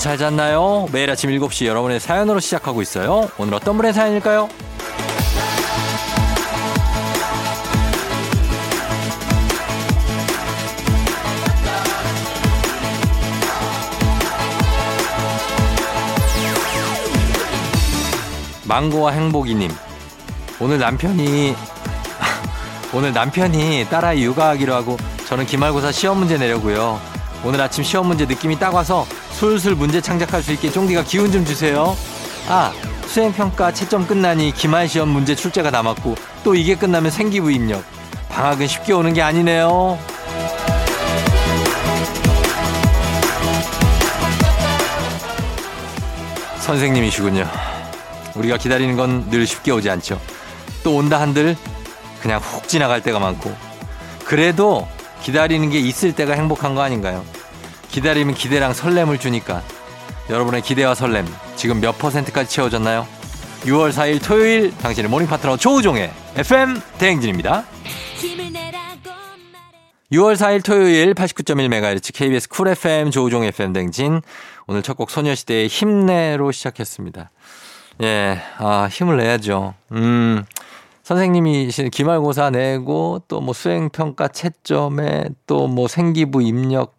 잘 잤나요? 매일 아침 7시 여러분의 사연으로 시작하고 있어요. 오늘 어떤 분의 사연일까요? 망고와 행복이님. 오늘 남편이, 오늘 남편이 딸아이 육아하기로 하고 저는 기말고사 시험 문제 내려고요. 오늘 아침 시험 문제 느낌이 딱 와서 술술 문제 창작할 수 있게 쫑디가 기운 좀 주세요. 아, 수행평가 채점 끝나니 기말 시험 문제 출제가 남았고 또 이게 끝나면 생기부 입력. 방학은 쉽게 오는 게 아니네요. 선생님이시군요. 우리가 기다리는 건 늘 쉽게 오지 않죠. 또 온다 한들 그냥 훅 지나갈 때가 많고 그래도 기다리는 게 있을 때가 행복한 거 아닌가요? 기다리면 기대랑 설렘을 주니까 여러분의 기대와 설렘 지금 몇 퍼센트까지 채워졌나요? 6월 4일 토요일 당신의 morning 파트너 조우종의 FM 대행진입니다. 6월 4일 토요일 89.1MHz KBS 쿨 FM 조우종 FM 대행진 오늘 첫 곡 소녀시대의 힘내로 시작했습니다. 예, 아, 힘을 내야죠. 음, 선생님이 기말고사 내고 또 뭐 수행평가 채점에 또 뭐 생기부 입력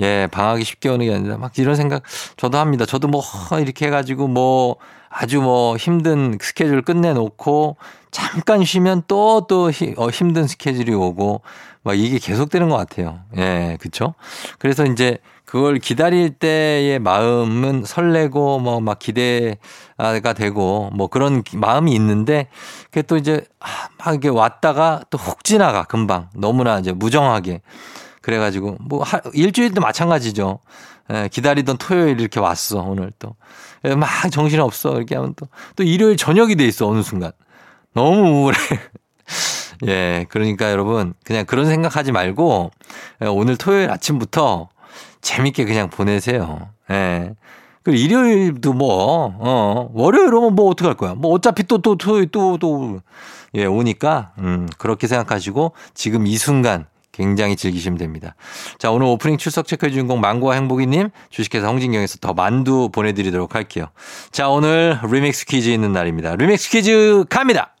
예, 방학이 쉽게 오는 게 아니라 막 이런 생각 저도 합니다. 저도 뭐 이렇게 해가지고 뭐 아주 뭐 힘든 스케줄 끝내놓고 잠깐 쉬면 또, 또 어, 힘든 스케줄이 오고 막 이게 계속되는 것 같아요. 예, 그쵸? 그래서 이제 그걸 기다릴 때의 마음은 설레고 뭐 막 기대가 되고 뭐 그런 마음이 있는데 그게 또 이제 아, 막 이게 왔다가 또훅 지나가 금방 너무나 이제 무정하게 그래가지고 뭐 일주일도 마찬가지죠. 예, 기다리던 토요일 이렇게 왔어 오늘 또막 정신 없어 이렇게 하면 또또 일요일 저녁이 돼 있어 어느 순간 너무 우울해. 예, 그러니까 여러분 그냥 그런 생각하지 말고 예, 오늘 토요일 아침부터 재밌게 그냥 보내세요. 예. 그리고 일요일도 뭐, 어, 월요일 오면 뭐 어떡할 거야. 뭐 어차피 또, 또, 또, 또, 또, 예, 오니까, 음, 그렇게 생각하시고 지금 이 순간 굉장히 즐기시면 됩니다. 자, 오늘 오프닝 출석 체크해 주인 공 망고와 행복이님 주식회사 홍진경에서 더 만두 보내드리도록 할게요. 자, 오늘 리믹스 퀴즈 있는 날입니다. 리믹스 퀴즈 갑니다!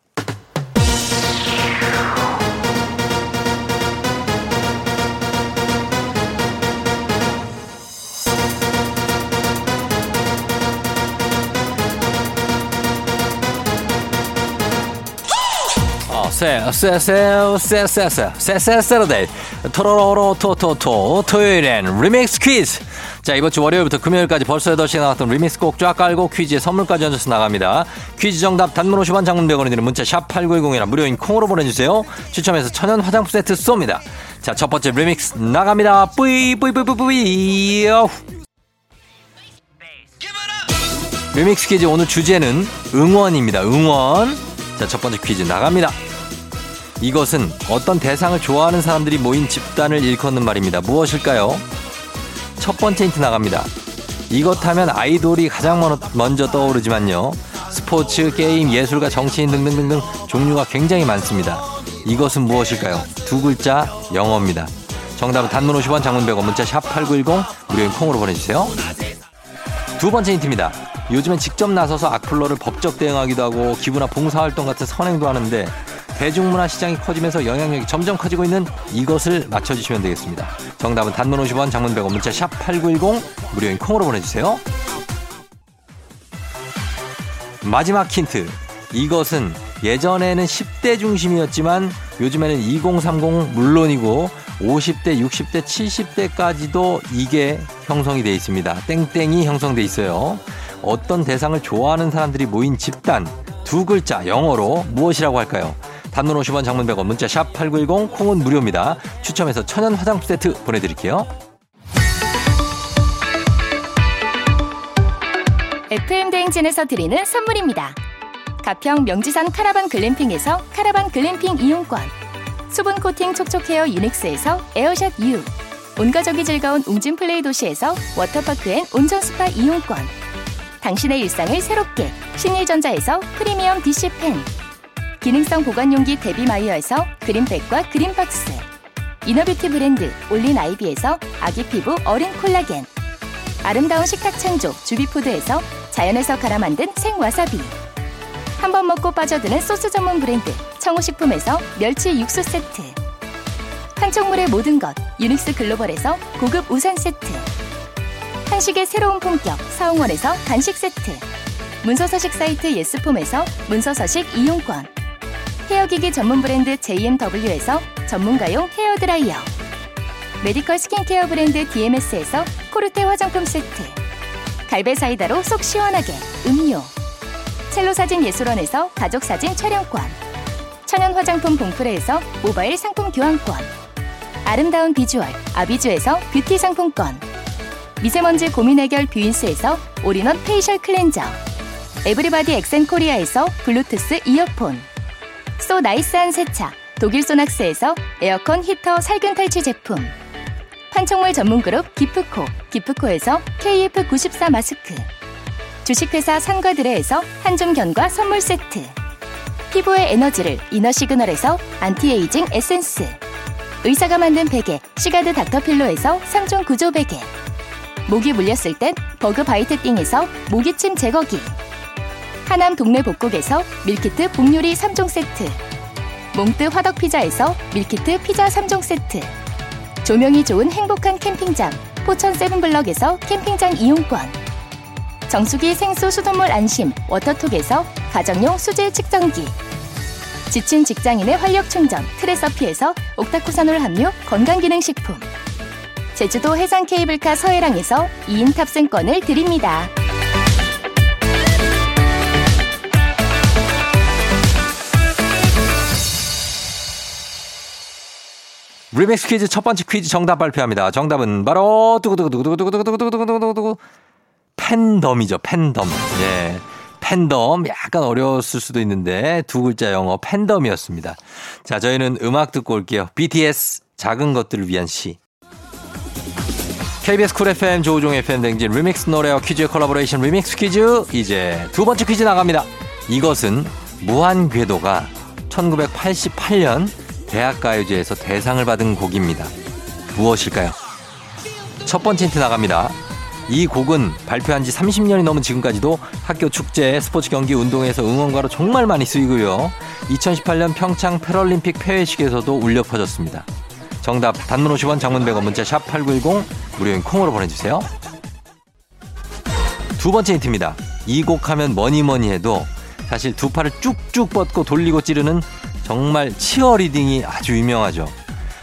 세세세세세세세세세세데이 토로로로 토토토 토요일엔 리믹스 퀴즈. 자 이번 주 월요일부터 금요일까지 벌써 8시에 나왔던 리믹스 곡쫙 깔고 퀴즈에 선물까지 얹어서 나갑니다. 퀴즈 정답 단문 50원 장문 100원이 드는 문자 샵 8910이나 무료인 콩으로 보내주세요. 추첨해서 천연 화장품 세트 쏩니다. 자 첫 번째 리믹스 나갑니다. 뿌이 뿌이 뿌이 뿌이 리믹스 퀴즈 오늘 주제는 응원입니다. 응원. 자 첫 번째 퀴즈 나갑니다 이것은 어떤 대상을 좋아하는 사람들이 모인 집단을 일컫는 말입니다. 무엇일까요? 첫 번째 힌트 나갑니다. 이것 하면 아이돌이 가장 먼저 떠오르지만요. 스포츠, 게임, 예술가, 정치인 등등등등 종류가 굉장히 많습니다. 이것은 무엇일까요? 두 글자 영어입니다. 정답은 단문 50원, 장문 100원, 문자 샵 8910 무료인 콩으로 보내주세요. 두 번째 힌트입니다. 요즘엔 직접 나서서 악플러를 법적 대응하기도 하고 기부나 봉사활동 같은 선행도 하는데 대중문화 시장이 커지면서 영향력이 점점 커지고 있는 이것을 맞춰주시면 되겠습니다. 정답은 단문 50원, 장문 100원, 문자 샵 8910 무료인 콩으로 보내주세요. 마지막 힌트. 이것은 예전에는 10대 중심이었지만 요즘에는 2030 물론이고 50대, 60대, 70대까지도 이게 형성이 돼 있습니다. 땡땡이 형성돼 있어요. 어떤 대상을 좋아하는 사람들이 모인 집단 두 글자 영어로 무엇이라고 할까요? 단문 50원 장문 100원 문자 샵 8910 콩은 무료입니다. 추첨해서 천연 화장품 세트 보내드릴게요. FM 대행진에서 드리는 선물입니다. 가평 명지산 카라반 글램핑에서 카라반 글램핑 이용권 수분 코팅 촉촉 헤어 유닉스에서 에어샷 U 온가족이 즐거운 웅진 플레이 도시에서 워터파크 and 온천 스파 이용권 당신의 일상을 새롭게 신일전자에서 프리미엄 DC팬 기능성 보관용기 데비마이어에서 그린백과 그린박스. inner beauty 브랜드 올린 아이비에서 아기 피부 어린 콜라겐. 아름다운 식탁 창조 주비푸드에서 자연에서 갈아 만든 생와사비. 한 번 먹고 빠져드는 소스 전문 브랜드 청호식품에서 멸치 육수 세트. 판촉물의 모든 것 유닉스 글로벌에서 고급 우산 세트. 한식의 새로운 품격 사홍원에서 간식 세트. 문서서식 사이트 예스폼에서 문서서식 이용권 hair기기 전문 브랜드 JMW에서 전문가용 헤어드라이어. medical skincare 브랜드 DMS에서 코르테 화장품 세트. 갈배 사이다로 속 시원하게 음료. 첼로 사진 예술원에서 가족 사진 촬영권. 천연 화장품 봉프레에서 모바일 상품 교환권. 아름다운 비주얼 아비주에서 뷰티 상품권. 미세먼지 고민 해결 뷰인스에서 all-in-one facial cleanser. everybody 엑센 코리아에서 블루투스 이어폰 so nice한 세차 독일 소낙스에서 에어컨 히터 살균 탈취 제품. 판촉물 전문 그룹 기프코 기프코에서 KF94 마스크. 주식회사 상가드레에서 한줌 견과 선물 세트. 피부의 에너지를 이너 시그널에서 안티에이징 에센스. 의사가 만든 베개 시가드 닥터필로에서 3종 구조 베개. 모기 물렸을 땐 버그 바이트 띵에서 모기침 제거기 하남 동네 복국에서 밀키트 복요리 3종 세트 몽뜨 화덕 피자에서 밀키트 피자 3종 세트 조명이 좋은 행복한 캠핑장 포천 세븐블럭에서 캠핑장 이용권 정수기 생수 수돗물 안심 워터톡에서 가정용 수질 측정기 지친 직장인의 활력 충전 트레서피에서 옥타코산올 함유 건강기능식품 제주도 해상 케이블카 서해랑에서 2인 탑승권을 드립니다. 리믹스 퀴즈 첫 번째 퀴즈 정답 발표합니다. 정답은 바로 두구두구두구두구두구두구두구두구두구 팬덤이죠. 팬덤. 예. 팬덤 약간 어려웠을 수도 있는데 두 글자 영어 팬덤이었습니다. 자, 저희는 음악 듣고 올게요. BTS 작은 것들을 위한 시. KBS 쿨 FM 조우종 FM 댕진 리믹스 노래와 퀴즈의 collaboration remix 퀴즈 이제 두 번째 퀴즈 나갑니다. 이것은 무한 궤도가 1988년 대학가요제에서 대상을 받은 곡입니다. 무엇일까요? 첫 번째 힌트 나갑니다. 이 곡은 발표한 지 30년이 넘은 지금까지도 학교 축제, 스포츠 경기, 운동에서 응원가로 정말 많이 쓰이고요. 2018년 평창 패럴림픽 폐회식에서도 울려 퍼졌습니다. 정답 단문 50원 장문 100원 문자 샵 8910 무료인 콩으로 보내주세요. 두 번째 힌트입니다. 이 곡 하면 뭐니 뭐니 해도 사실 두 팔을 쭉쭉 뻗고 돌리고 찌르는 정말 치어리딩이 아주 유명하죠.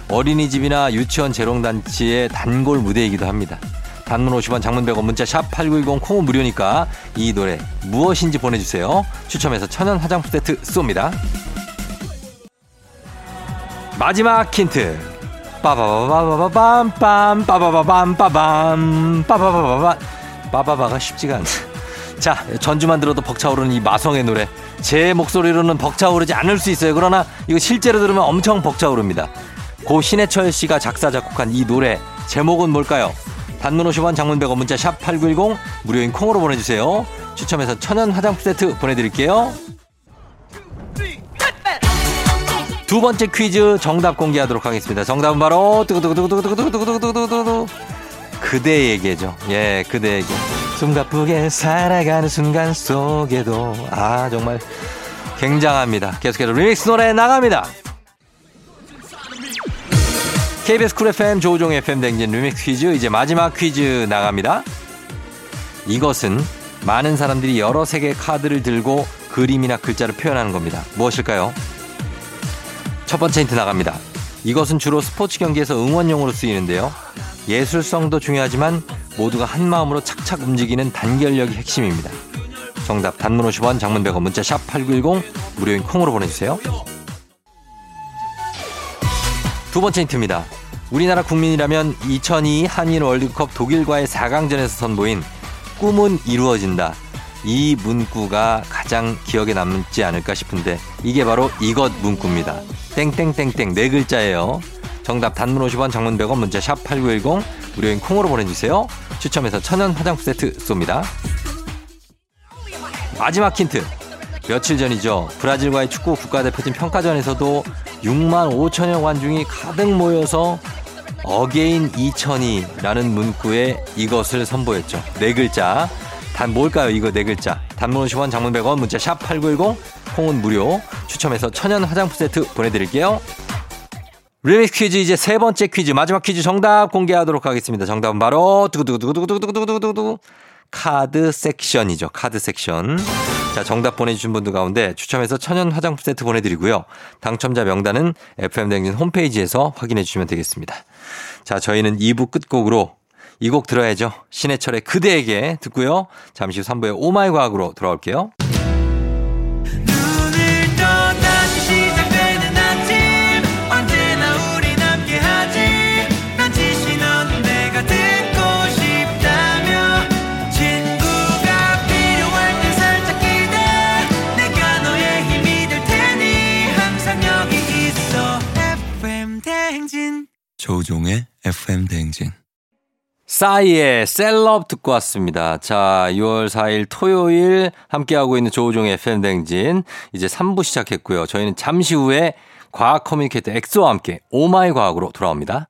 어린이집이나 유치원 재롱단체의 단골 무대이기도 합니다. 단문 50원 장문 100원 문자 샵 8910 콩은 무료니까 이 노래 무엇인지 보내주세요. 추첨해서 천연 화장품 세트 쏩니다. 마지막 힌트. 빠바바바바밤 빰 빠바바밤 빠밤 빠바바바바 빠바바가 쉽지가 않네. 자 전주만 들어도 벅차오르는 이 마성의 노래 제 목소리로는 벅차오르지 않을 수 있어요. 그러나 이거 실제로 들으면 엄청 벅차오릅니다. 고 신해철 씨가 작사 작곡한 이 노래 제목은 뭘까요? 단문 50원 장문 100원 문자 샵 8910 무료인 콩으로 보내주세요. 추첨해서 천연 화장품 세트 보내드릴게요. 두 번째 퀴즈 정답 공개하도록 하겠습니다. 정답은 바로 두구두구두구두구두구두구두구두구두구 그대에게죠. 예, 그대에게. 숨가쁘게 살아가는 순간 속에도 아 정말 굉장합니다. 계속해서 리믹스 노래 나갑니다. KBS 쿨 FM 조우종 FM 댕진 리믹스 퀴즈 이제 마지막 퀴즈 나갑니다. 이것은 많은 사람들이 여러 색의 카드를 들고 그림이나 글자를 표현하는 겁니다. 무엇일까요? 첫 번째 힌트 나갑니다. 이것은 주로 스포츠 경기에서 응원용으로 쓰이는데요. 예술성도 중요하지만 모두가 한 마음으로 착착 움직이는 단결력이 핵심입니다. 정답 단문 50원 장문 100원 문자 샵 8910 무료인 콩으로 보내주세요. 두 번째 힌트입니다. 우리나라 국민이라면 2002 한일 월드컵 독일과의 4강전에서 선보인 꿈은 이루어진다. 이 문구가 가장 기억에 남지 않을까 싶은데 이게 바로 이것 문구입니다. 땡땡땡땡 네 글자예요. 정답 단문 50원 장문 100원 문자 샵 8910 무료인 콩으로 보내주세요. 추첨해서 천연 화장품 세트 쏩니다. 마지막 힌트. 며칠 전이죠. 브라질과의 축구 국가대표팀 평가전에서도 6만 5천여 관중이 가득 모여서 again 2002라는 문구에 이것을 선보였죠. 네 글자. 단 뭘까요? 이거 네 글자. 단문 50원, 장문 100원, 문자 샵 8910, 콩은 무료. 추첨해서 천연 화장품 세트 보내드릴게요. 리믹스 퀴즈 이제 세 번째 퀴즈 마지막 퀴즈 정답 공개하도록 하겠습니다. 정답은 바로 두구두구두구두구두구두구두구 카드 섹션이죠. 카드 섹션. 자, 정답 보내주신 분들 가운데 추첨해서 천연 화장품 세트 보내드리고요. 당첨자 명단은 FM댕진 홈페이지에서 확인해 주시면 되겠습니다. 자, 저희는 2부 끝곡으로 이 곡 들어야죠. 신해철의 그대에게 듣고요. 잠시 후 3부에 오마이 과학으로 돌아올게요. 대행진 조종의 FM 대행진 싸이의 셀럽 듣고 왔습니다. 자, 6월 4일 토요일 함께하고 있는 조우종의 FM댕진. 이제 3부 시작했고요. 저희는 잠시 후에 과학 communicator 엑소와 함께 oh my 과학으로 돌아옵니다.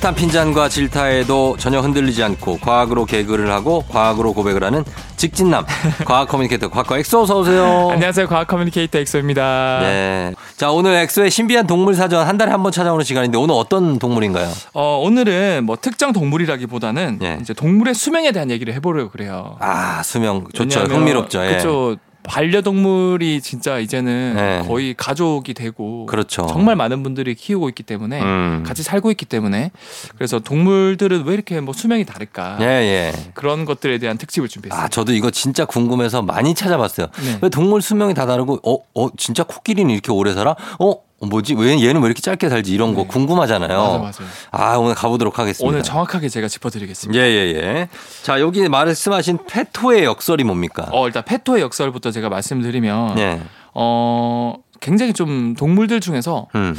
숱한 핀잔과 질타에도 전혀 흔들리지 않고 과학으로 개그를 하고 과학으로 고백을 하는 직진남 과학 communicator 과커 엑소 어서 오세요. 안녕하세요. 과학 communicator 엑소입니다. 네. 자 오늘 엑소의 신비한 동물 사전 한 달에 한 번 찾아오는 시간인데 오늘 어떤 동물인가요? 어, 오늘은 뭐 특정 동물이라기보다는 예. 이제 동물의 수명에 대한 얘기를 해 보려고 그래요. 아 수명 좋죠 흥미롭죠. 예. 그렇죠. 반려동물이 진짜 이제는 네. 거의 가족이 되고 그렇죠. 정말 많은 분들이 키우고 있기 때문에 음. 같이 살고 있기 때문에 그래서 동물들은 왜 이렇게 뭐 수명이 다를까 예 예. 그런 것들에 대한 특집을 준비했어요. 아 저도 이거 진짜 궁금해서 많이 찾아봤어요. 네. 왜 동물 수명이 다 다르고 어 어 진짜 코끼리는 이렇게 오래 살아? 어 어, 뭐지? 왜 얘는 왜 이렇게 짧게 살지? 이런 거 네. 궁금하잖아요. 맞아 맞아요. 아 오늘 가보도록 하겠습니다. 오늘 정확하게 제가 짚어드리겠습니다. 예 예 예. 자 여기 말씀하신 페토의 역설이 뭡니까? 어 일단 페토의 역설부터 제가 말씀드리면 예. 어 굉장히 좀 동물들 중에서 음.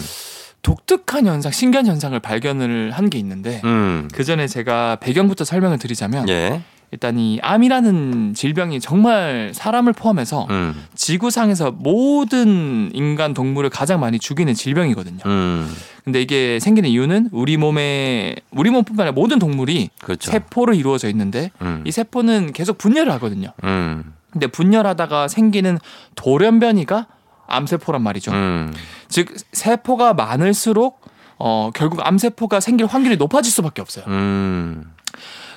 독특한 현상, 신기한 현상을 발견을 한 게 있는데 음. 그 전에 제가 배경부터 설명을 드리자면 예. 일단 이 암이라는 질병이 정말 사람을 포함해서 음. 지구상에서 모든 인간 동물을 가장 많이 죽이는 질병이거든요. 음. 근데 이게 생기는 이유는 우리 몸에 우리 몸뿐만 아니라 모든 동물이 그렇죠. 세포로 이루어져 있는데 음. 이 세포는 계속 분열을 하거든요. 음. 근데 분열하다가 생기는 돌연변이가 암세포란 말이죠. 음. 즉 세포가 많을수록 어 결국 암세포가 생길 확률이 높아질 수밖에 없어요.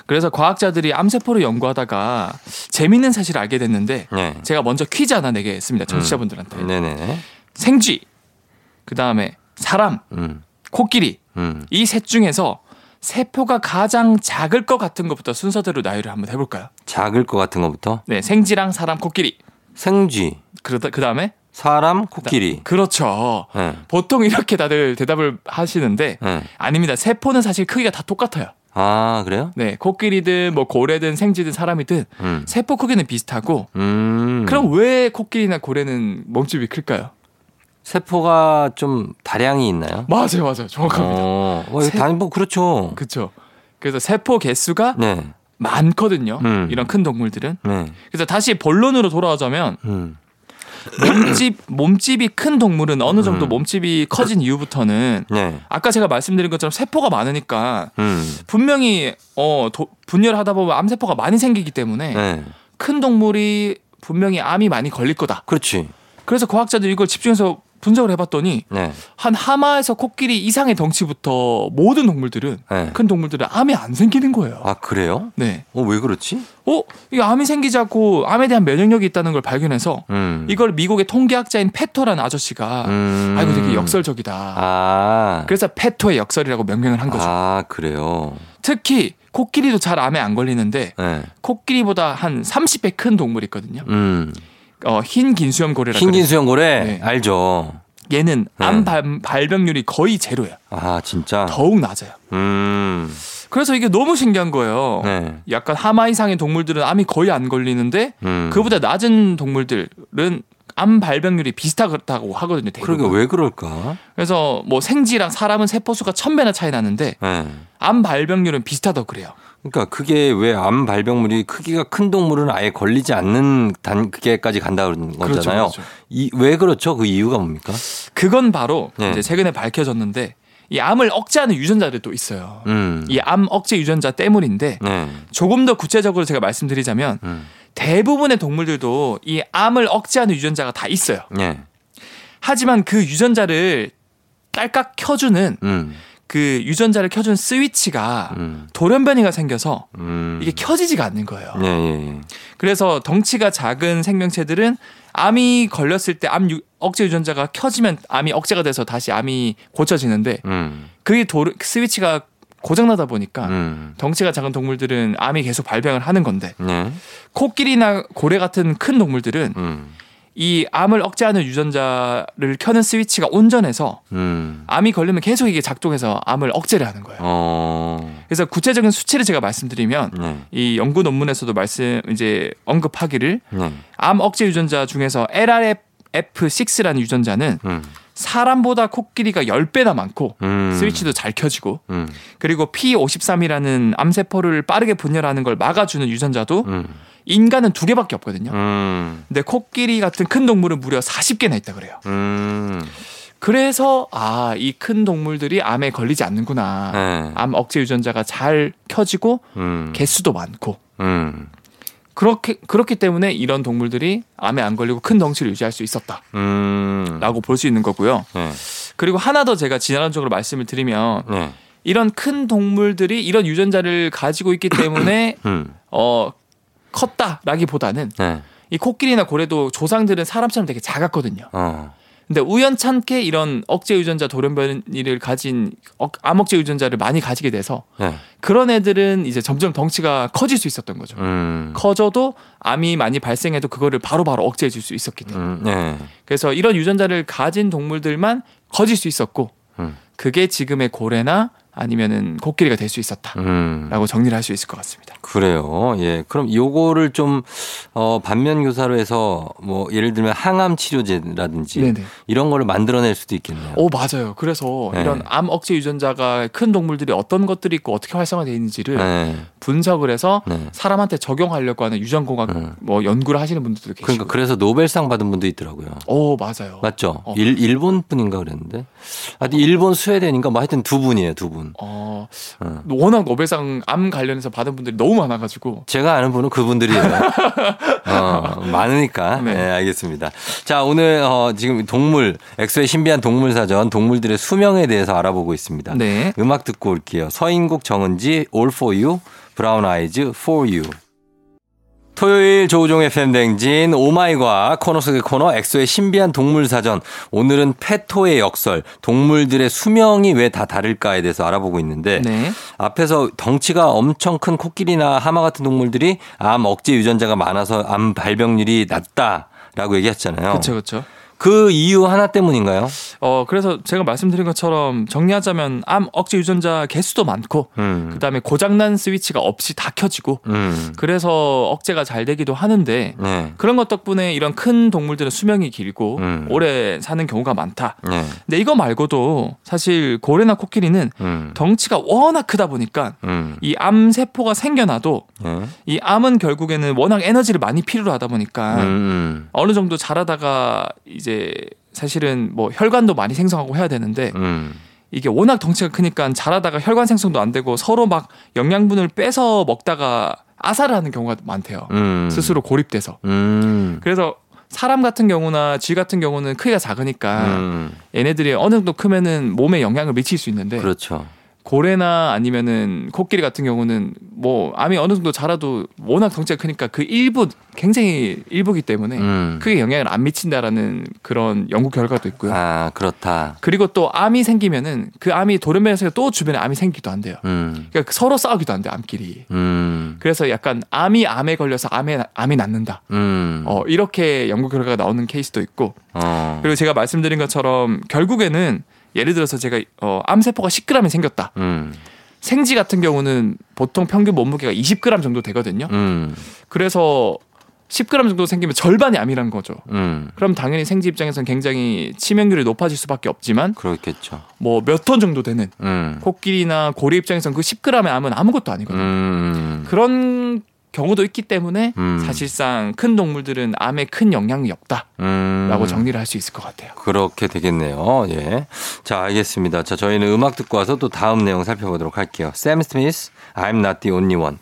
음. 그래서 과학자들이 암세포를 연구하다가 재밌는 사실을 알게 됐는데 네. 제가 먼저 퀴즈 하나 내겠습니다. 청취자분들한테. 네네. 생쥐, 그 다음에 사람, 음. 코끼리 음. 이 셋 중에서 세포가 가장 작을 것 같은 것부터 순서대로 나열을 한번 해볼까요? 작을 것 같은 것부터 네, 생쥐랑 사람, 코끼리. 생쥐, 그러다 그 다음에 사람, 코끼리. 그렇죠. 네. 보통 이렇게 다들 대답을 하시는데 네. 아닙니다. 세포는 사실 크기가 다 똑같아요. 아 그래요? 네, 코끼리든 뭐 고래든 생쥐든 사람이든 음. 세포 크기는 비슷하고 음. 그럼 왜 코끼리나 고래는 몸집이 클까요? 세포가 좀 다량이 있나요? 맞아요, 맞아요. 정확합니다. 어, 어, 세- 단, 뭐, 그렇죠. 그렇죠. 그래서 세포 개수가 네. 많거든요. 음. 이런 큰 동물들은. 네. 그래서 다시 본론으로 돌아오자면 음. 몸집 몸집이 큰 동물은 어느 정도 음. 몸집이 커진 이후부터는 네. 아까 제가 말씀드린 것처럼 세포가 많으니까 음. 분명히 어 도- 분열하다 보면 암 세포가 많이 생기기 때문에 네. 큰 동물이 분명히 암이 많이 걸릴 거다. 그렇지. 그래서 과학자들이 이걸 집중해서 분석을 해봤더니 네. 한 하마에서 코끼리 이상의 덩치부터 모든 동물들은 네. 큰 동물들은 암이 안 생기는 거예요. 아, 그래요? 네. 어, 왜 그렇지? 어, 이 암이 생기지 않고 암에 대한 면역력이 있다는 걸 발견해서 음. 이걸 미국의 통계학자인 페토라는 아저씨가 음. 아 이거 되게 역설적이다. 아. 그래서 페토의 역설이라고 명명을 한 거죠. 아, 그래요. 특히 코끼리도 잘 암에 안 걸리는데 네. 코끼리보다 한 30배 큰 동물이 있거든요. 음. 어, 흰 긴수염 고래라고 흰긴 수염 고래 네. 알죠. 얘는 네. 암 발, 발병률이 거의 제로야. 아, 진짜? 더욱 낮아요. 음. 그래서 이게 너무 신기한 거예요. 네. 약간 하마 이상의 동물들은 암이 거의 안 걸리는데 음. 그보다 낮은 동물들은 암 발병률이 비슷하다고 하거든요. 대부분. 그러게 왜 그럴까? 그래서 뭐 생쥐랑 사람은 세포수가 천 배나 차이 나는데 네. 암 발병률은 비슷하다고 그래요. 그러니까 그게 왜 암 발병률이 크기가 큰 동물은 아예 걸리지 않는 단계까지 간다는 그렇죠, 거잖아요. 그렇죠. 이, 왜 그렇죠? 그 이유가 뭡니까? 그건 바로 네. 이제 최근에 밝혀졌는데 이 암을 억제하는 유전자들이 또 있어요. 음. 이암 억제 유전자 때문인데 네. 조금 더 구체적으로 제가 말씀드리자면 음. 대부분의 동물들도 이 암을 억제하는 유전자가 다 있어요. 네. 하지만 그 유전자를 딸깍 켜주는 음. 그 유전자를 켜준 스위치가 음. 돌연변이가 생겨서 음. 이게 켜지지가 않는 거예요. 예, 예, 예. 그래서 덩치가 작은 생명체들은 암이 걸렸을 때 암 억제 유전자가 켜지면 암이 억제가 돼서 다시 암이 고쳐지는데 음. 그게 도, 스위치가 고장나다 보니까 음. 덩치가 작은 동물들은 암이 계속 발병을 하는 건데 네. 코끼리나 고래 같은 큰 동물들은 음. 이 암을 억제하는 유전자를 켜는 스위치가 온전해서 음. 암이 걸리면 계속 이게 작동해서 암을 억제를 하는 거예요. 어. 그래서 구체적인 수치를 제가 말씀드리면 네. 이 연구 논문에서도 말씀 이제 언급하기를 네. 암 억제 유전자 중에서 LRF6라는 유전자는 음. 사람보다 코끼리가 10배나 많고 음. 스위치도 잘 켜지고 음. 그리고 P53이라는 암세포를 빠르게 분열하는 걸 막아주는 유전자도 음. 인간은 두 개밖에 없거든요. 음. 근데 코끼리 같은 큰 동물은 무려 40개나 있다 그래요. 음. 그래서 아, 이 큰 동물들이 암에 걸리지 않는구나. 네. 암 억제 유전자가 잘 켜지고 음. 개수도 많고 음. 그렇게 그렇기 때문에 이런 동물들이 암에 안 걸리고 큰 덩치를 유지할 수 있었다라고 음. 볼수 있는 거고요. 네. 그리고 하나 더 제가 진화론적으로 말씀을 드리면 네. 이런 큰 동물들이 이런 유전자를 가지고 있기 때문에 음. 어 컸다라기보다는 네. 이 코끼리나 고래도 조상들은 사람처럼 되게 작았거든요. 어. 근데 우연찮게 이런 억제 유전자 돌연변이를 가진 억- 암억제 유전자를 많이 가지게 돼서 네. 그런 애들은 이제 점점 덩치가 커질 수 있었던 거죠. 음. 커져도 암이 많이 발생해도 그거를 바로바로 억제해 줄 수 있었기 때문에. 음. 네. 그래서 이런 유전자를 가진 동물들만 커질 수 있었고 음. 그게 지금의 고래나 아니면은 코끼리가 될 수 있었다라고 음. 정리를 할 수 있을 것 같습니다. 그래요. 예. 그럼 요거를 좀, 어, 반면 교사로 해서 뭐, 예를 들면 항암 치료제라든지 네네. 이런 거를 만들어낼 수도 있겠네요. 오 맞아요. 그래서 네. 이런 암 억제 유전자가 큰 동물들이 어떤 것들이 있고 어떻게 활성화되어 있는지를 네. 분석을 해서 네. 사람한테 적용하려고 하는 유전공학 음. 뭐 연구를 하시는 분들도 계시고. 그러니까 그래서 노벨상 받은 분도 있더라고요. 오 맞아요. 맞죠? 어. 일, 일본 분인가 그랬는데. 하여튼 일본 스웨덴인가 뭐 하여튼 두 분이에요, 두 분. 어 어. 워낙 노벨상 암 관련해서 받은 분들이 너무 많아가지고 제가 아는 분은 그분들이에요. 어, 많으니까. 네. 네. 알겠습니다. 자, 오늘 어, 지금 동물, 엑소의 신비한 동물 사전, 동물들의 수명에 대해서 알아보고 있습니다. 네. 음악 듣고 올게요. 서인국 정은지, All for You, 브라운 아이즈, For You. 토요일 조우종의 FM댕진 oh my 과 코너 속의 코너 엑소의 신비한 동물 사전 오늘은 페토의 역설 동물들의 수명이 왜 다 다를까에 대해서 알아보고 있는데 네. 앞에서 덩치가 엄청 큰 코끼리나 하마 같은 동물들이 암 억제 유전자가 많아서 암 발병률이 낮다라고 얘기했잖아요. 그렇죠, 그렇죠. 그 이유 하나 때문인가요? 어 그래서 제가 말씀드린 것처럼 정리하자면 암 억제 유전자 개수도 많고 음. 그다음에 고장난 스위치가 없이 다 켜지고 음. 그래서 억제가 잘 되기도 하는데 네. 그런 것 덕분에 이런 큰 동물들은 수명이 길고 음. 오래 사는 경우가 많다. 네. 근데 이거 말고도 사실 고래나 코끼리는 음. 덩치가 워낙 크다 보니까 음. 이암 세포가 생겨나도 네. 이 암은 결국에는 워낙 에너지를 많이 필요로 하다 보니까 음. 어느 정도 자라다가 이제 사실은 뭐 혈관도 많이 생성하고 해야 되는데 음. 이게 워낙 덩치가 크니까 자라다가 혈관 생성도 안 되고 서로 막 영양분을 빼서 먹다가 아사를 하는 경우가 많대요. 음. 스스로 고립돼서. 음. 그래서 사람 같은 경우나 쥐 같은 경우는 크기가 작으니까 음. 얘네들이 어느 정도 크면은 몸에 영향을 미칠 수 있는데 그렇죠. 고래나 아니면은 코끼리 같은 경우는 뭐 암이 어느 정도 자라도 워낙 덩치가 크니까 그 일부 굉장히 일부기 때문에 음. 크게 영향을 안 미친다라는 그런 연구 결과도 있고요. 아, 그렇다. 그리고 또 암이 생기면은 그 암이 돌연변해서 또 주변에 암이 생기기도 한대요. 음. 그러니까 서로 싸우기도 한대 요 암끼리. 음. 그래서 약간 암이 암에 걸려서 암에 암이 낫는다. 음. 어 이렇게 연구 결과가 나오는 케이스도 있고 어. 그리고 제가 말씀드린 것처럼 결국에는 예를 들어서 제가 어, 암세포가 10g이 생겼다. 음. 생쥐 같은 경우는 보통 평균 몸무게가 20g 정도 되거든요. 음. 그래서 10g 정도 생기면 절반이 암이라는 거죠. 음. 그럼 당연히 생쥐 입장에서는 굉장히 치명률이 높아질 수밖에 없지만 그렇겠죠. 뭐 몇 톤 정도 되는 음. 코끼리나 고래 입장에서는 그 10g의 암은 아무것도 아니거든요. 음. 그런 경우도 있기 때문에 음. 사실상 큰 동물들은 암에 큰 영향이 없다라고 음. 정리를 할 수 있을 것 같아요. 그렇게 되겠네요. 예. 자, 알겠습니다. 자, 저희는 음악 듣고 와서 또 다음 내용 살펴보도록 할게요. 샘 스미스, I'm not the only one.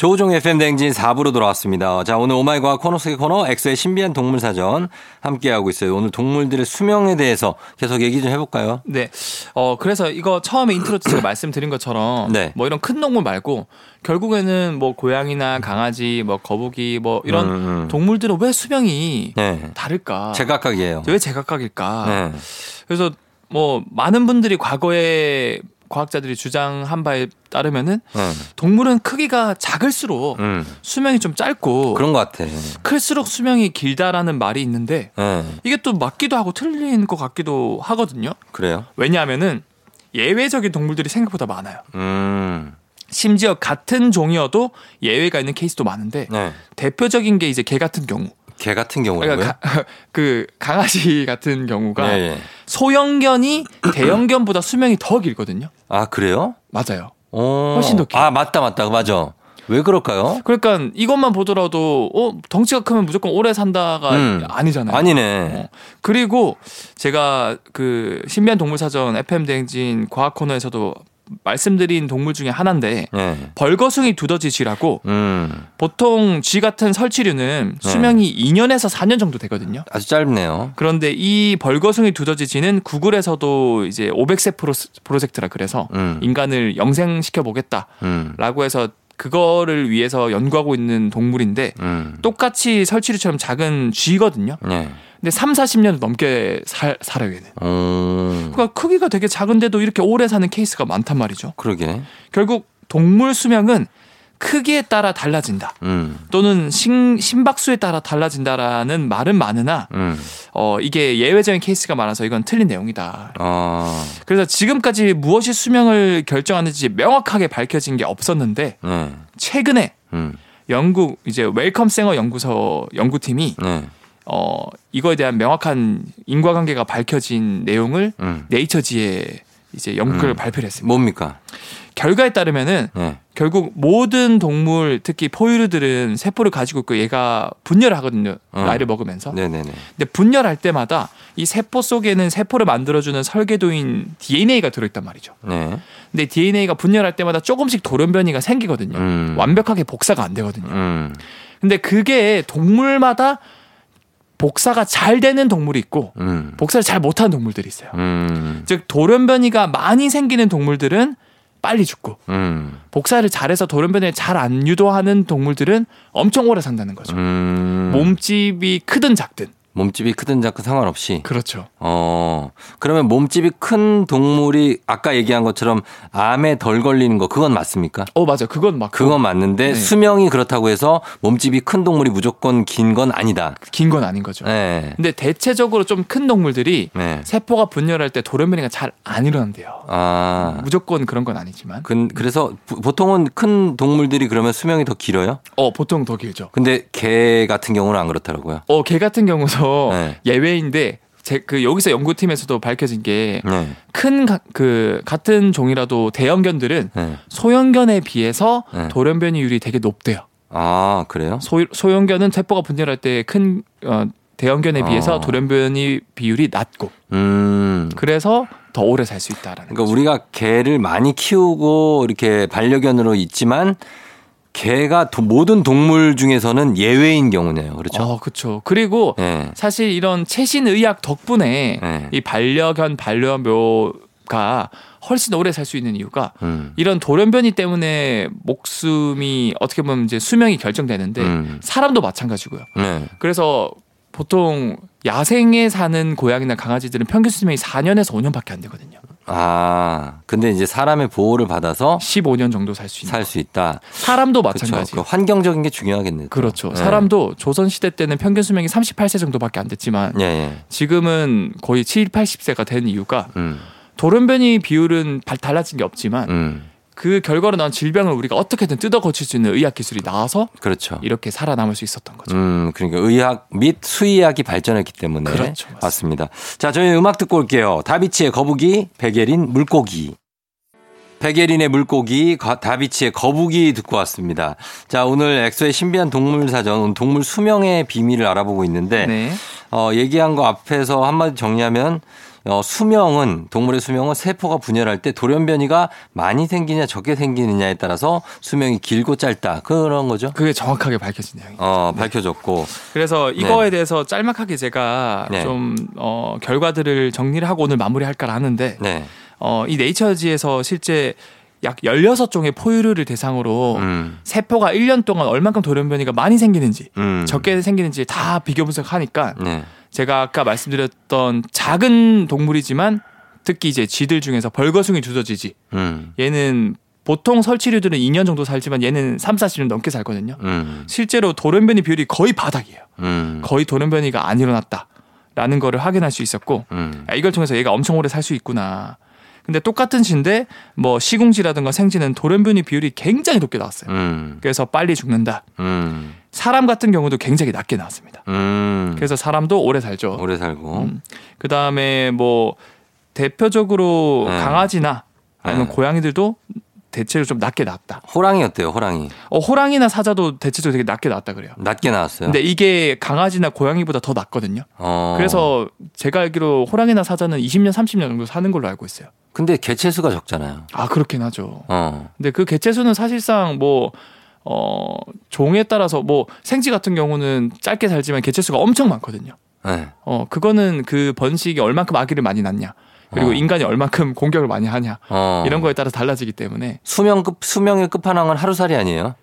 조우종 FM 댕진 4부로 돌아왔습니다. 자, 오늘 oh my 과 코너 속의 코너 엑소의 신비한 동물 사전 함께하고 있어요. 오늘 동물들의 수명에 대해서 계속 얘기 좀 해볼까요? 네. 어, 그래서 이거 처음에 인트로 때 제가 말씀드린 것처럼 네. 뭐 이런 큰 동물 말고 결국에는 뭐 고양이나 강아지, 뭐 거북이 뭐 이런 음, 음. 동물들은 왜 수명이 네. 다를까? 제각각이에요. 왜 제각각일까? 네. 그래서 뭐 많은 분들이 과거에 과학자들이 주장한 바에 따르면은 네. 동물은 크기가 작을수록 음. 수명이 좀 짧고 그런 것 같아. 클수록 수명이 길다라는 말이 있는데 네. 이게 또 맞기도 하고 틀린 것 같기도 하거든요. 그래요? 왜냐하면은 예외적인 동물들이 생각보다 많아요. 음. 심지어 같은 종이어도 예외가 있는 케이스도 많은데 네. 대표적인 게 이제 개 같은 경우. 개 같은 경우에요. 그러니까 가- 그 강아지 같은 경우가 예, 예. 소형견이 대형견보다 수명이 더 길거든요. 아, 그래요? 맞아요. 어. 훨씬 더 길어요. 아, 맞다, 맞다. 맞아. 왜 그럴까요? 그러니까 이것만 보더라도 어 덩치가 크면 무조건 오래 산다가 음. 아니잖아요. 아니네. 어. 그리고 제가 그 신비한 동물 사전 FM 대행진 과학 코너에서도 말씀드린 동물 중에 하나인데 네. 벌거숭이 두더지 쥐라고 음. 보통 쥐 같은 설치류는 네. 수명이 2년에서 4년 정도 되거든요. 아주 짧네요. 그런데 이 벌거숭이 두더지 쥐는 구글에서도 이제 500세 프로, 프로젝트라 그래서 음. 인간을 영생시켜 보겠다라고 음. 해서 그거를 위해서 연구하고 있는 동물인데 음. 똑같이 설치류처럼 작은 쥐거든요. 네. 근데 3, 40년 넘게 살, 살아요, 얘는. 음. 그러니까 크기가 되게 작은데도 이렇게 오래 사는 케이스가 많단 말이죠. 그러게. 결국 동물 수명은 크기에 따라 달라진다. 음. 또는 심, 심박수에 따라 달라진다라는 말은 많으나 음. 어, 이게 예외적인 케이스가 많아서 이건 틀린 내용이다. 아. 그래서 지금까지 무엇이 수명을 결정하는지 명확하게 밝혀진 게 없었는데 네. 최근에 음. 영국 이제 웰컴 생어 연구소 연구팀이 네. 어 이거에 대한 명확한 인과관계가 밝혀진 내용을 음. 네이처지에 이제 연구를 음. 발표를 했습니다. 뭡니까? 결과에 따르면은 네. 결국 모든 동물 특히 포유류들은 세포를 가지고 있고 얘가 분열을 하거든요. 어. 나이를 먹으면서. 네네네. 근데 분열할 때마다 이 세포 속에는 세포를 만들어주는 설계도인 DNA가 들어있단 말이죠. 네. 근데 DNA가 분열할 때마다 조금씩 돌연변이가 생기거든요. 음. 완벽하게 복사가 안 되거든요. 음. 근데 그게 동물마다 복사가 잘 되는 동물이 있고 음. 복사를 잘 못하는 동물들이 있어요. 음. 즉 돌연변이가 많이 생기는 동물들은 빨리 죽고 음. 복사를 잘해서 돌연변이를 잘안 유도하는 동물들은 엄청 오래 산다는 거죠. 음. 몸집이 크든 작든 몸집이 크든 작든 상관없이. 그렇죠. 어, 그러면 몸집이 큰 동물이 아까 얘기한 것처럼 암에 덜 걸리는 거 그건 맞습니까? 어 맞아. 그건 막 그건 맞는데 네. 수명이 그렇다고 해서 몸집이 큰 동물이 무조건 긴 건 아니다. 긴 건 아닌 거죠. 네. 근데 대체적으로 좀 큰 동물들이 네. 세포가 분열할 때 돌연변이가 잘 안 일어난대요. 아. 무조건 그런 건 아니지만. 그, 그래서 부- 보통은 큰 동물들이 그러면 수명이 더 길어요? 어 보통 더 길죠. 근데 개 같은 경우는 안 그렇더라고요. 어 개 같은 경우 도 네. 예외인데 제그 여기서 연구팀에서도 밝혀진 게 네. 큰그 같은 종이라도 대형견들은 네. 소형견에 비해서 네. 돌연변이율이 되게 높대요. 아, 그래요? 소, 소형견은 세포가 분열할 때큰 어, 대형견에 비해서 어. 돌연변이 비율이 낮고 음. 그래서 더 오래 살 수 있다라는 그러니까 거죠. 우리가 개를 많이 키우고 이렇게 반려견으로 있지만 개가 도- 모든 동물 중에서는 예외인 경우네요. 그렇죠? 어, 그렇죠. 그리고 네. 사실 이런 최신 의학 덕분에 네. 이 반려견 반려묘가 훨씬 오래 살 수 있는 이유가 음. 이런 돌연변이 때문에 목숨이 어떻게 보면 이제 수명이 결정되는데 음. 사람도 마찬가지고요. 네. 그래서 보통 야생에 사는 고양이나 강아지들은 평균 수명이 4년에서 5년밖에 안 되거든요. 아, 근데 이제 사람의 보호를 받아서 15년 정도 살 수 있는. 살수 있다. 사람도. 마찬가지. 그 환경적인 게 중요하겠네요. 또. 그렇죠. 네. 사람도 조선 시대 때는 평균 수명이 38세 정도밖에 안 됐지만 예, 예. 지금은 거의 7, 80세가 된 이유가 음. 돌연변이 비율은 발- 달라진 게 없지만 음. 그 결과로 나온 질병을 우리가 어떻게든 뜯어 고칠 수 있는 의학 기술이 나와서 그렇죠. 이렇게 살아남을 수 있었던 거죠. 음, 그러니까 의학 및 수의학이 발전했기 때문에 그렇죠, 맞습니다. 맞습니다. 자, 저희 음악 듣고 올게요. 다비치의 거북이, 백예린 물고기. 백예린의 물고기, 거- 다비치의 거북이 듣고 왔습니다. 자, 오늘 엑소의 신비한 동물 사전, 동물 수명의 비밀을 알아보고 있는데 네. 어, 얘기한 거 앞에서 한마디 정리하면 어, 수명은 동물의 수명은 세포가 분열할 때 돌연변이가 많이 생기냐 적게 생기느냐에 따라서 수명이 길고 짧다 그런 거죠. 그게 정확하게 밝혀진 내용이에요. 어, 밝혀졌고 그래서 이거에 대해서 짤막하게 제가 네. 좀 어, 결과들을 정리를 하고 오늘 마무리할까 하는데 네. 어, 이 네이처지에서 실제 약 16종의 포유류를 대상으로 음. 세포가 1년 동안 얼만큼 돌연변이가 많이 생기는지 음. 적게 생기는지 다 비교 분석하니까 네. 제가 아까 말씀드렸던 작은 동물이지만 특히 이제 쥐들 중에서 벌거숭이 두더지지 음. 얘는 보통 설치류들은 2년 정도 살지만 얘는 3, 40년 넘게 살거든요. 음. 실제로 돌연변이 비율이 거의 바닥이에요. 음. 거의 돌연변이가 안 일어났다라는 거를 확인할 수 있었고 음. 아, 이걸 통해서 얘가 엄청 오래 살 수 있구나. 근데 똑같은 쥐인데 뭐 시궁쥐라든가 생쥐는 돌연변이 비율이 굉장히 높게 나왔어요. 음. 그래서 빨리 죽는다. 음. 사람 같은 경우도 굉장히 낮게 나왔습니다. 음. 그래서 사람도 오래 살죠. 오래 살고. 음. 그 다음에 뭐 대표적으로 네. 강아지나 아니면 네. 고양이들도 대체로 좀 낮게 나왔다. 호랑이 어때요? 호랑이. 어, 호랑이나 사자도 대체적으로 되게 낮게 나왔다 그래요. 낮게 나왔어요. 근데 이게 강아지나 고양이보다 더 낮거든요. 어. 그래서 제가 알기로 호랑이나 사자는 20년, 30년 정도 사는 걸로 알고 있어요. 근데 개체수가 적잖아요. 아, 그렇긴 하죠. 어. 근데 그 개체수는 사실상 뭐, 어, 종에 따라서 뭐 생쥐 같은 경우는 짧게 살지만 개체수가 엄청 많거든요. 네. 어, 그거는 그 번식이 얼만큼 아기를 많이 낳냐. 그리고 어. 인간이 얼만큼 공격을 많이 하냐. 어. 이런 거에 따라 달라지기 때문에. 수명 급 수명의 끝판왕은 하루살이 아니에요?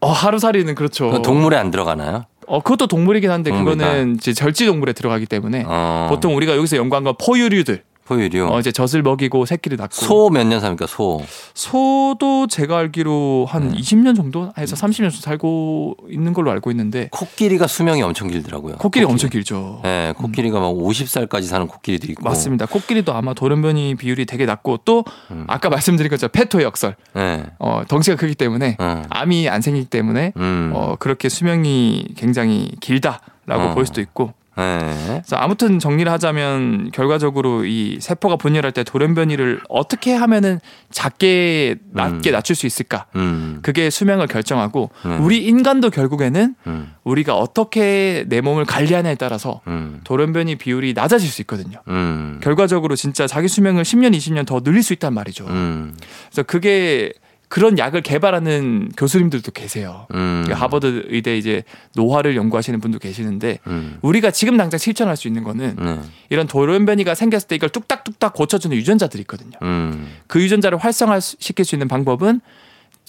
어, 하루살이는 그렇죠. 동물에 안 들어가나요? 어, 그것도 동물이긴 한데 동물이다. 그거는 이제 절지 동물에 들어가기 때문에 어. 보통 우리가 여기서 연구한 건 포유류들. 포유류. 어, 이제 젖을 먹이고 새끼를 낳고. 소 몇 년 삽니까? 소. 소도 제가 알기로 한 네. 20년 정도 해서 30년 정도 살고 있는 걸로 알고 있는데 코끼리가 수명이 엄청 길더라고요. 코끼리 엄청 길죠. 네, 코끼리가 막 50살까지 사는 코끼리도 있고. 맞습니다. 코끼리도 아마 돌연변이 비율이 되게 낮고 또 음. 아까 말씀드린 것처럼 페토의 역설. 네. 어, 덩치가 크기 때문에 어. 암이 안 생기기 때문에 음. 어, 그렇게 수명이 굉장히 길다라고 어. 볼 수도 있고. 네. 그래서 아무튼 정리를 하자면 결과적으로 이 세포가 분열할 때 돌연변이를 어떻게 하면은 작게 낮게 음. 낮출 수 있을까? 음. 그게 수명을 결정하고 음. 우리 인간도 결국에는 음. 우리가 어떻게 내 몸을 관리하냐에 따라서 음. 돌연변이 비율이 낮아질 수 있거든요. 음. 결과적으로 진짜 자기 수명을 10년, 20년 더 늘릴 수 있단 말이죠. 음. 그래서 그게 그런 약을 개발하는 교수님들도 계세요. 음. 하버드 의대 이제 노화를 연구하시는 분도 계시는데 음. 우리가 지금 당장 실천할 수 있는 거는 네. 이런 돌연변이가 생겼을 때 이걸 뚝딱뚝딱 고쳐주는 유전자들이 있거든요. 음. 그 유전자를 활성화시킬 수 있는 방법은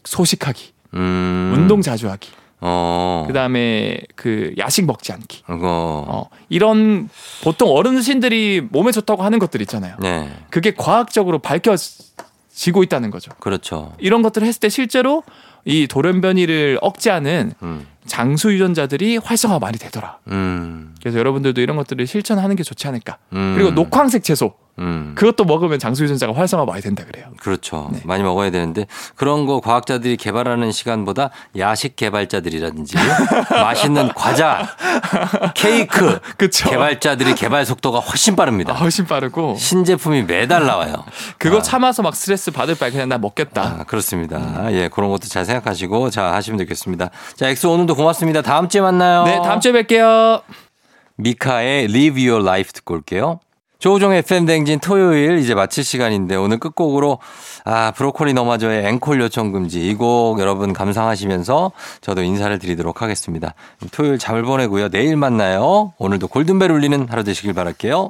소식하기, 음. 운동 자주 하기. 어. 그다음에 그 야식 먹지 않기. 그거. 어, 이런 보통 어르신들이 몸에 좋다고 하는 것들 있잖아요. 네. 그게 과학적으로 밝혀 지고 있다는 거죠. 그렇죠. 이런 것들을 했을 때 실제로 이 돌연변이를 억제하는 음. 장수 유전자들이 활성화 많이 되더라. 음. 그래서 여러분들도 이런 것들을 실천하는 게 좋지 않을까. 음. 그리고 녹황색 채소 음. 그것도 먹으면 장수 유전자가 활성화 많이 된다 그래요. 그렇죠. 네. 많이 먹어야 되는데 그런 거 과학자들이 개발하는 시간보다 야식 개발자들이라든지 맛있는 과자, 케이크 그쵸. 개발자들이 개발 속도가 훨씬 아, 빠릅니다. 훨씬 빠르고 신제품이 매달 나와요. 그거 아. 참아서 막 스트레스 받을 바에 그냥 나 먹겠다. 아, 그렇습니다. 예, 그런 것도 잘 생각하시고 자 하시면 되겠습니다. 자, 엑소 오늘도 고맙습니다. 다음 주에 만나요. 네, 다음 주에 뵐게요. 미카의 Live Your Life 듣고 올게요. 조우종의 FM대행진 토요일 이제 마칠 시간인데 오늘 끝곡으로 아 브로콜리 너마저의 앵콜 요청 금지 이 곡 여러분 감상하시면서 저도 인사를 드리도록 하겠습니다. 토요일 잘 보내고요. 내일 만나요. 오늘도 골든벨 울리는 하루 되시길 바랄게요.